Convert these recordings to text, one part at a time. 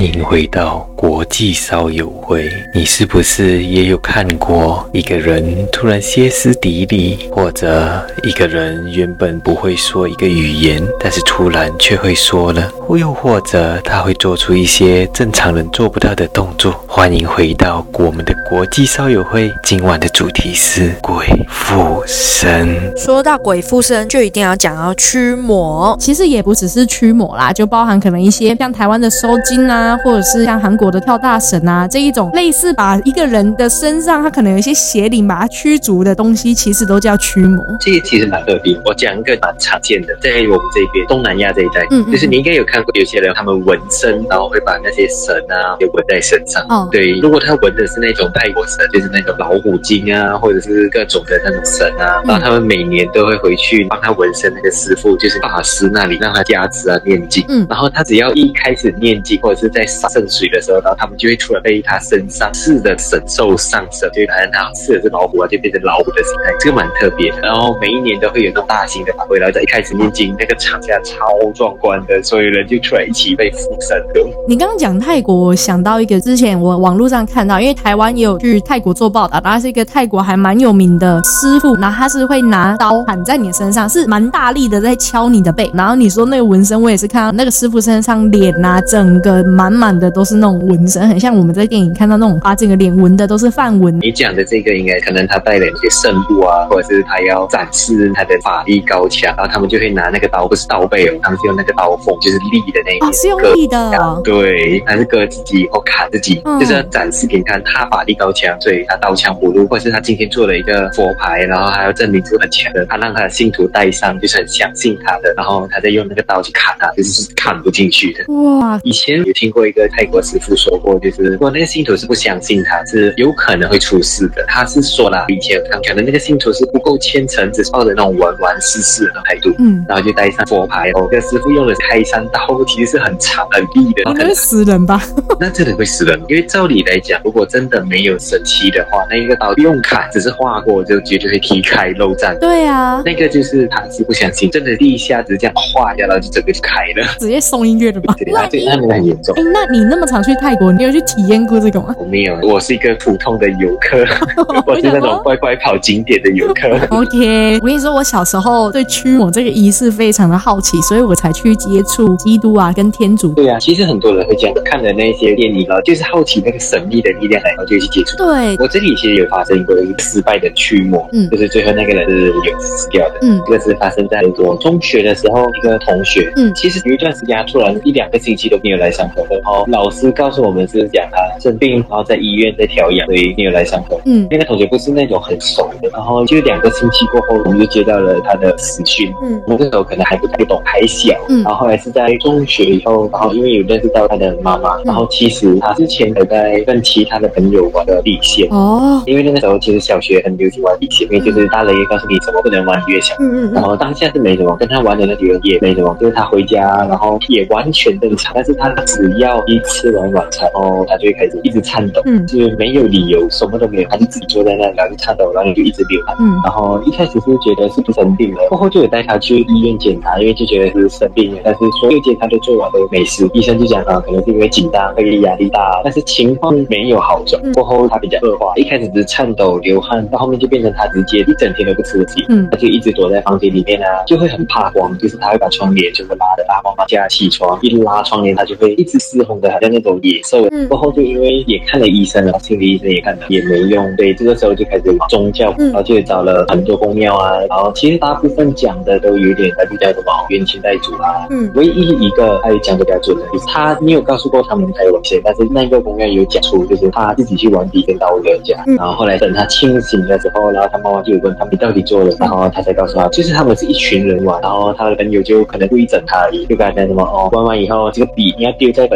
迎回到国际烧友会。你是不是也有看过一个人突然歇斯底里，或者一个人原本不会说一个语言，但是突然却会说了？又或者他会做出一些正常人做不到的动作？欢迎回到我们的国际烧友会。今晚的主题是鬼附身。说到鬼附身，就一定要讲到驱魔。其实也不只是驱魔啦，就包含可能一些像台湾的收金啊，或者是像韩国的跳大神啊这一种类似把一个人的身上他可能有一些邪灵把它驱逐的东西，其实都叫驱魔。这个其实蛮特别。我讲一个蛮常见的，在我们这边东南亚这一带，嗯，就是你应该有看过有些人他们纹身，然后会把那些神啊给纹在身上。哦，对，如果他纹的是那种泰国神，就是那种老虎精啊，或者是各种的那种神啊，然后他们每年都会回去帮他纹身那个师傅，就是法师那里让他加持啊念经。嗯，然后他只要一开始念经或者是在洒圣水的时候，然后他们就会突然被他身上刺的神兽上身，就好像他刺的是老虎啊，就变成老虎的形态，这个蛮特别的。然后每一年都会有那种大型的法会，然后在一开始念经那个场下超壮观的，所有人就出来一起被附身的。你刚刚讲泰国，我想到一个之前我网络上看到，因为台湾也有去泰国做报道，他是一个泰国还蛮有名的师傅，然后他是会拿刀砍在你身上，是蛮大力的在敲你的背。然后你说那个纹身，我也是看到那个师傅身上脸啊，整个满满的都是那种纹身，很像我们在电影看到那种把整个脸纹的都是范纹。你讲的这个应该可能他带了一些圣物啊，或者是他要展示他的法力高强，然后他们就会拿那个刀，不是刀背哦，他们是用那个刀锋，就是利的那一，是用利的，对，还是割自己或砍自己，就是要展示给你看他法力高强，所以他刀枪不入，或者是他今天做了一个佛牌，然后还要证明自己很强的，他让他的信徒带上，就是很相信他的，然后他再用那个刀去砍他，就是砍不进去的。哇，以前有听过一个泰国师傅说过，就是如果那个信徒是不相信他，是有可能会出事的。他是说了，以前可能那个信徒是不够虔诚，只是抱着那种玩玩试试的态度，嗯，然后就带上佛牌。哦，这个师傅用的开山刀其实是很长很利的，那会死人吧？那真的会死人，因为照理来讲，如果真的没有神器的话，那一个刀不用砍，只是划过就绝对会劈开漏绽。对啊，那个就是他是不相信，真的第一下子这样划一下，然后就整个就开了，直接送医院了吧？对，那那个很严重。哎，那你那么常去泰国，你有去体验过这个吗？我没有，我是一个普通的游客，我是那种乖乖跑景点的游客。OK，我跟你说，我小时候对驱魔这个仪式非常的好奇，所以我才去接触基督啊，跟天主。对啊，其实很多人会这样看了那些电影啊，就是好奇那个神秘的力量，然后就去接触。对，我这里其实有发生过一个失败的驱魔，嗯，就是最后那个人是有死掉的，嗯，这个是发生在我中学的时候，一个同学，嗯，其实有一段时间他突然一两个星期都没有来上课，然后老师告诉我们是讲他生病，然后在医院在调养，所以没有来上课。嗯，那个同学不是那种很熟的，然后就两个星期过后，我们就接到了他的死讯。嗯，我那时候可能还不太懂，还小。嗯，然后后来是在中学以后，然后因为有认识到他的妈妈，然后其实他之前还在跟其他的朋友玩的笔仙。哦，因为那个时候其实小学很流行玩笔仙，因为就是大人也告诉你什么不能玩越想。嗯嗯。然后当下是没什么，跟他玩的那几个也没什么，就是他回家，然后也完全正常。但是他只要一吃完晚餐，哦，他就会开始一直颤抖，嗯，就是没有理由，什么都没有，他就自己坐在那里，然后就颤抖，然后就一直流汗。嗯，然后一开始是觉得是不生病了，过后就有带他去医院检查，因为就觉得是生病了，但是所有检查都做完都没事，医生就讲啊，可能是因为紧张，或者压力大，但是情况没有好转。过后他比较恶化，一开始只是颤抖流汗，到后面就变成他直接一整天都不吃东西，嗯，他就一直躲在房间里面啊，就会很怕光，就是他会把窗帘全部拉的拉妈妈家起床，一拉窗帘他就会一直嘶吼的，好像那种野兽。过后就因为也看了医生了，心理医生也看了，也没用，对，这个时候就开始宗教，然后就找了很多公庙啊，然后其实大部分讲的都有点，就叫什么冤亲债主啊，嗯，唯一一个他有讲的比较准的，就是他没有告诉过他们他有危险，但是那个公庙有讲出，就是他自己去玩笔跟刀的家，然后后来等他清醒的时候，然后他妈妈就有问他们到底做了，然后他才告诉他，就是他们是一群人玩，然后他的朋友就可能故意整他而已，就跟他讲什么哦，玩完以后这个笔你要丢在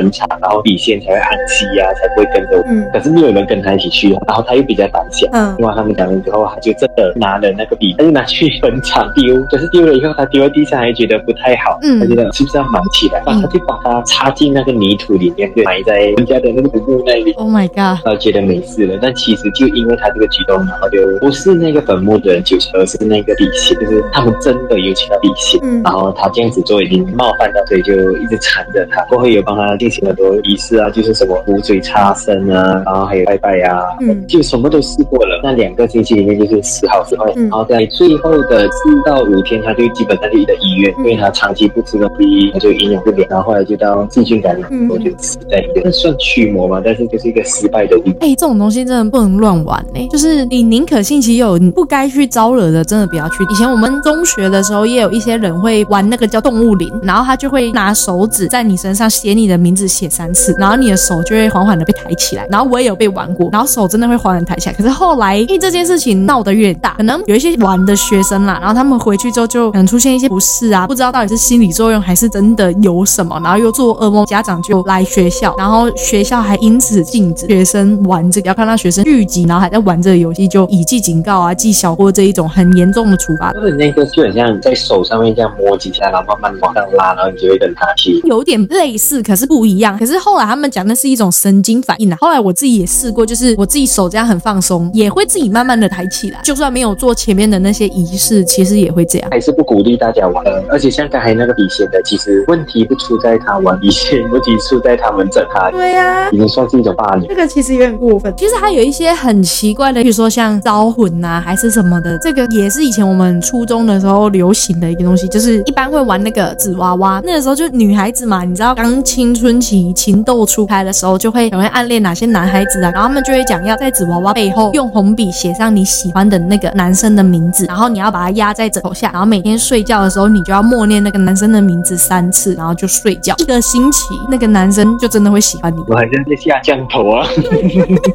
然后底线才会安息啊，才不会跟着我。嗯，可是没有人跟他一起去，然后他又比较胆小，嗯，听完他们讲了之后，他就真的拿了那个笔，他就拿去坟场丢，可是丢了以后，他丢在地上还觉得不太好，嗯，他觉得是不是要埋起来，然后他就把它插进那个泥土里面，埋在人家的那个坟墓那里。Oh my god！他觉得没事了，但其实就因为他这个举动，然后就不是那个坟墓的人就是，而是那个底线，就是他们真的有请到底线，嗯，然后他这样子做已经冒犯到，所以就一直缠着他，过后有帮他进很多仪式啊，就是什么捂嘴擦身啊，然后还有拜拜呀，嗯，就什么都试过了。那两个星期里面就是时好时坏，然后在最后的四到五天，他就基本上就在医院，因为他长期不吃东西，他就营养不良，然后后来就到细菌感染，我就死在医院。算驱魔嘛，但是就是一个失败的例子。哎，这种东西真的不能乱玩哎，就是你宁可信其有，你不该去招惹的，真的不要去。以前我们中学的时候，也有一些人会玩那个叫动物灵，然后他就会拿手指在你身上写你的名字，写三次，然后你的手就会缓缓的被抬起来。然后我也有被玩过，然后手真的会缓缓抬起来。可是后来因为这件事情闹得越大，可能有一些玩的学生啦，然后他们回去之后就可能出现一些不适啊，不知道到底是心理作用还是真的有什么，然后又做噩梦，家长就来学校，然后学校还因此禁止学生玩这个，要看到学生聚集，然后还在玩这个游戏，就以记警告啊，记小过这一种很严重的处罚。就是那个就很像在手上面这样摸几下，然后慢慢往上拉，然后你就会跟他去。有点类似，可是不一样。可是后来他们讲那是一种神经反应啊。后来我自己也试过，就是我自己手这样很放松，也会自己慢慢的抬起来，就算没有做前面的那些仪式，其实也会这样。还是不鼓励大家玩。而且像刚才那个笔仙的，其实问题不出在他玩笔仙，问题出在他们整他。对呀，已经算是一种霸凌。这个其实有点过分。其实还有一些很奇怪的，比如说像招魂呐，还是什么的，这个也是以前我们初中的时候流行的一个东西，就是一般会玩那个纸娃娃。那个时候就女孩子嘛，你知道刚青春期情窦初开的时候，就会很会暗恋哪些男孩子啊，然后他们就会讲要在纸娃娃背后用红笔写上你喜欢的那个男生的名字，然后你要把它压在枕头下，然后每天睡觉的时候你就要默念那个男生的名字三次，然后就睡觉。一个星期，那个男生就真的会喜欢你。我还在下降头啊。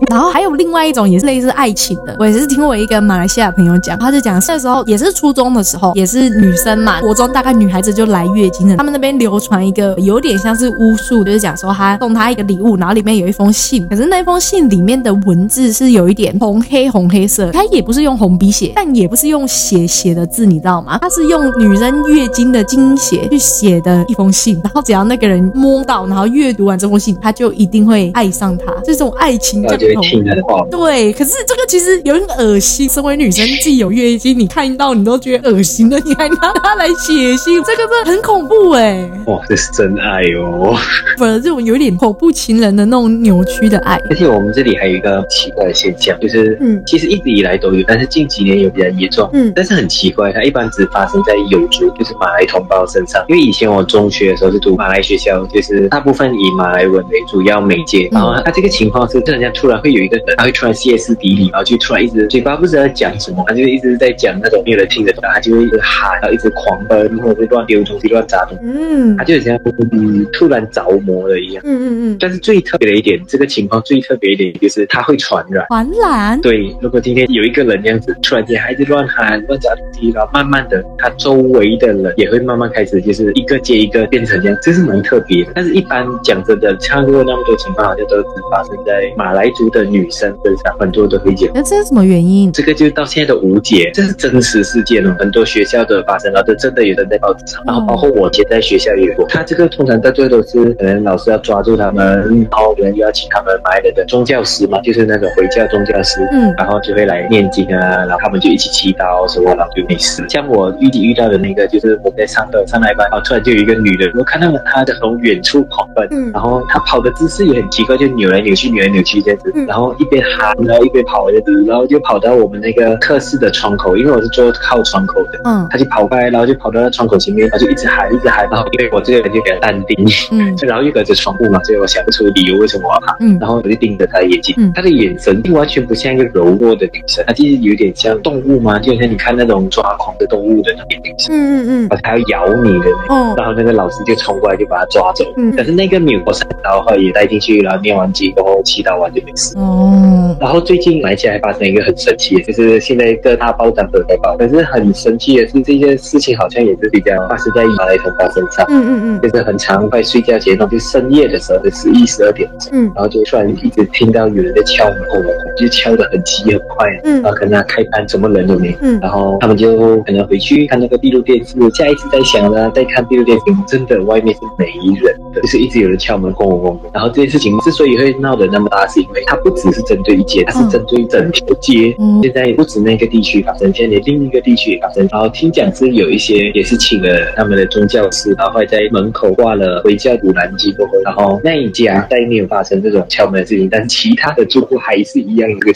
然后还有另外一种也是类似爱情的，我也是听我一个马来西亚朋友讲，他就讲那时候也是初中的时候，也是女生嘛，国中大概女孩子就来月经了，他们那边流传一个有点像是巫术，就是讲说他送他一个礼物，然后里面有一封信，可是那封信里面的文字是有一点红黑红黑色，他也不是用红笔写，但也不是用血写的字，你知道吗？他是用女生月经的经血去写的一封信，然后只要那个人摸到，然后阅读完这封信，他就一定会爱上他，这种爱情降头。对，可是这个其实有点恶心。身为女生，自己有月经，你看到你都觉得恶心了，你还拿它来写信，这个真的很恐怖哎。哇，这是真爱哦！不，这种有点恐怖情人的那种扭曲的爱。而且我们这里还有一个奇怪的现象，就是嗯，其实一直以来都有，但是近几年有比较严重。嗯，但是很奇怪，它一般只发生在有族，就是马来同胞身上。因为以前我中学的时候是读马来学校，就是大部分以马来文为主要媒介。然后他这个情况是，人家突然会有一个人，他会突然歇斯底里，然后就突然一直嘴巴不知道在讲什么，他就一直在讲那种没有人听得懂，他就会一直喊，然后一直狂奔，或者是乱丢东西、乱砸东西。嗯，他就像嗯突然着魔了一样。嗯嗯嗯。但是最特别的一点，这个情况最特别一点就是它会传染。传染？对，如果今天有一个人这样子，突然间孩子乱喊、乱砸东西，然后慢慢的，他周围的人也会慢慢开始就是一个接一个变成这样，这是蛮特别的。但是一般讲真的，唱过那么多情况，好像都只发生在马来族的女生身上，很多都会讲。那这是什么原因？这个就到现在都无解，这是真实事件哦，很多学校都发生了，都真的有人在报纸上，然后包括我以前在学校也有过。他这个通常到最后都是可能老师要抓住他们，然后可能又要请他们买了的宗教师嘛，就是那个回教宗教师，嗯，然后就会来念经啊，然后他们就一起祈祷什么，然后就没事。像我遇底遇到的那个，就是我在上课上来班，然后突然就有一个女的，我看到了她的从远处狂奔，嗯，然后她跑的姿势也很奇怪，就扭来扭去，扭来扭去这样子，然后一边喊，然后一边跑这样子，然后就跑到我们那个课室的窗口，因为我是坐靠窗口的，嗯，她就跑过来，然后就跑到那窗口前面，然后就一直喊，一直喊，然后因为我这个人就比较淡定，嗯，然后又隔着窗户嘛，所以我想不出理由为什么我要怕，嗯，然后我就盯着他的眼睛，他的眼神完全不像一个柔弱的女生，他其实有点像动物嘛，就像你看那种抓狂的动物的那种眼神，嗯嗯嗯，而且还要咬你的，哦，然后那个老师就冲过来就把他抓走，嗯，可是那个女生然后也带进去，然后念完经，然后祈祷完就没事，哦，然后最近来起来发生一个很神奇的，就是现在各大报章都在报，可是很神奇的是这件事情好像也是比较发生在马来同胞身上，嗯嗯嗯，就是很常快睡觉前，就深夜的时候，就十一十二点，嗯，然后就突然一直听到有人在敲门，就敲得很急很快，嗯，然后可能开班什么人都没，嗯，然后他们就可能回去看那个闭路电视，下一次再想呢，再看闭路电视，真的外面是没人的，就是一直有人敲门，轰轰轰。然后这件事情之所以会闹得那么大，是因为它不只是针对一街，它是针对整条街。现在不止那个地区发生，现在连另一个地区也发生。然后听讲是有一些也是请了他们的宗教师，然后在门口挂了回教古兰经，然后那一家再没有发生这种敲门的事情，但是其他的住户还是一样一个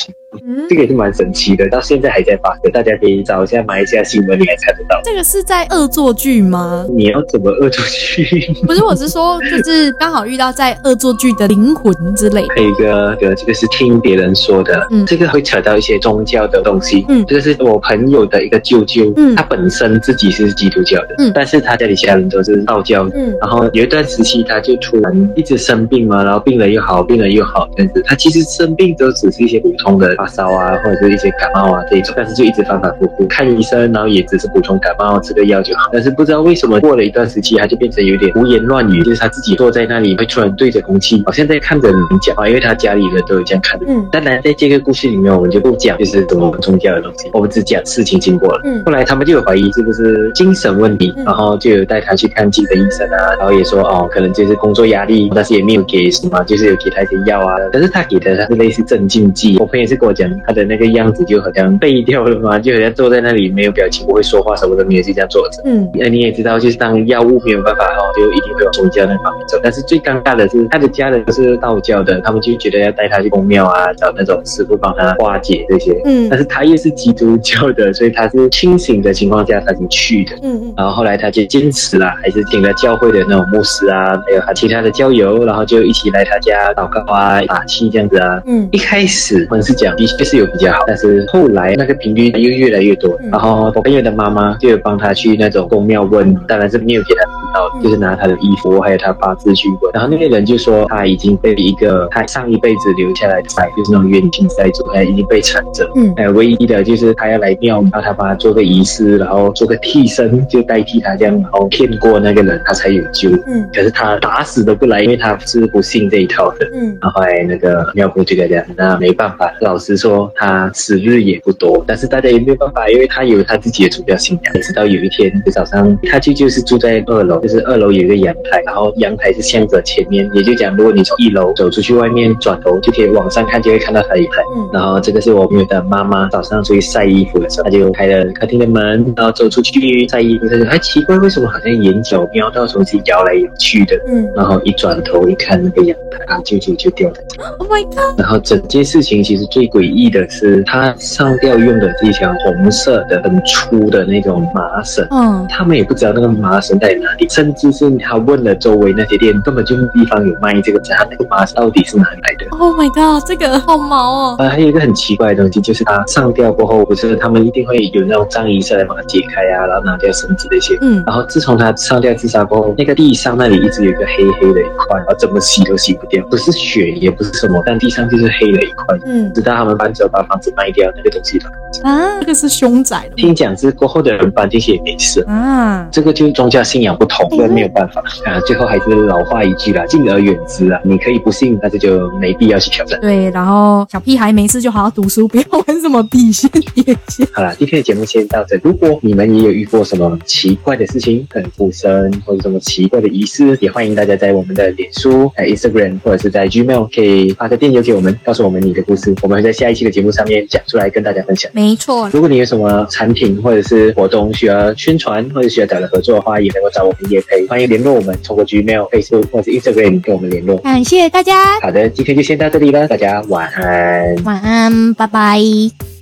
这个也是蛮神奇的，到现在还在发生。大家可以找一下马来西亚新闻，你还看得到。这个是在恶作剧吗？你要怎么恶作剧？不是，我是说，就是刚好遇到在恶作剧的灵魂之类。还有一个，这个是听别人说的，嗯，这个会扯到一些宗教的东西，嗯，这个是我朋友的一个舅舅，嗯，他本身自己是基督教的，嗯，但是他家里其他人都是道教，嗯，然后有一段时期他就突然一直生病嘛，然后病了又好，病了又好这样子。他其实生病都只是一些普通的。发烧啊，或者是一些感冒啊这一种，但是就一直反反复复看医生，然后也只是补充感冒吃个药就好。但是不知道为什么过了一段时期，他就变成有点胡言乱语，就是他自己坐在那里会突然对着空气，好像在看着人讲话，因为他家里人都有这样看的。嗯，当然在这个故事里面，我们就不讲就是什么宗教的东西，我们只讲事情经过了。嗯，后来他们就有怀疑是不是精神问题，然后就有带他去看自己的医生啊，然后也说哦，可能就是工作压力，但是也没有给什么，就是有给他一些药啊，但是他给的他是类似镇静剂。我朋友是跟我。讲他的那个样子就好像废掉了嘛，就好像坐在那里没有表情，不会说话，什么都没有，就这样坐着。嗯，那你也知道，就是当药物没有办法哦，就一定会往宗教那方面走。但是最尴尬的是，他的家人是道教的，他们就觉得要带他去公庙啊，找那种师傅帮他化解这些。嗯，但是他又是基督教的，所以他是清醒的情况下他就去的。嗯嗯，然后后来他就坚持了，还是请了教会的那种牧师啊，还有他其他的教友，然后就一起来他家祷告啊、打气这样子啊。嗯，一开始我们是讲。确是有比较好，但是后来那个频率又越来越多。然后我朋友的妈妈就有帮他去那种公庙问，当然是没有给他知道，就是拿他的衣服还有他八字去问。然后那个人就说他已经被一个他上一辈子留下来的债，就是那种冤亲债主，他已经被缠着。嗯，哎，唯一的就是他要来庙，然后他帮他做个仪式，然后做个替身，就代替他这样，然后骗过那个人，他才有救。嗯，可是他打死都不来，因为他是不信这一套的。嗯，然后后来那个庙公就这样，那没办法，老师。说他时日也不多，但是大家也没有办法，因为他有他自己的主教信仰。直到有一天早上，他就就是住在二楼，就是二楼有一个阳台，然后阳台是向着前面，也就讲，如果你从一楼走出去外面，转头就可以往上看，就会看到他一排。嗯，然后这个是我朋友的妈妈早上出去晒衣服的时候，他就开了客厅的门，然后走出去晒衣服。他就哎奇怪，为什么好像眼角瞄到东西摇来摇去的？嗯，然后一转头一看那个阳台，啊，舅舅就掉在。Oh my god！然后整件事情其实最诡。异的是，他上吊用的是一条红色的、很粗的那种麻绳。嗯，他们也不知道那个麻绳在哪里，甚至是他问了周围那些店，根本就没地方有卖这个。他那个麻绳到底是哪里来的？Oh my god，这个好毛哦！呃，还有一个很奇怪的东西，就是他上吊过后，不是他们一定会有那种葬仪社来把它解开啊，然后拿掉绳子那些。嗯，然后自从他上吊自杀过后，那个地上那里一直有一个黑黑的一块，然后怎么洗都洗不掉，不是血也不是什么，但地上就是黑的一块。嗯，直到他们。搬走把房子卖掉那个东西吧。啊，这个是凶宅。听讲是过后的人搬进去也没事啊。这个就是宗教信仰不同，这没有办法啊。最后还是老话一句啦，敬而远之啊。你可以不信，但是就没必要去挑战。对，然后小屁孩没事就好好读书，不要玩什么笔仙眼线。好了，今天的节目先到这。如果你们也有遇过什么奇怪的事情，可能附身或者什么奇怪的仪式，也欢迎大家在我们的脸书、在 Instagram 或者是在 Gmail 可以发个电邮给我们，告诉我们你的故事，我们会在下。下一期的节目上面讲出来跟大家分享，没错。如果你有什么产品或者是活动需要宣传或者需要找人合作的话，也能够找我们也可以，欢迎联络我们，通过 Gmail、Facebook 或者 Instagram 跟我们联络。感谢大家。好的，今天就先到这里了，大家晚安。晚安，拜拜。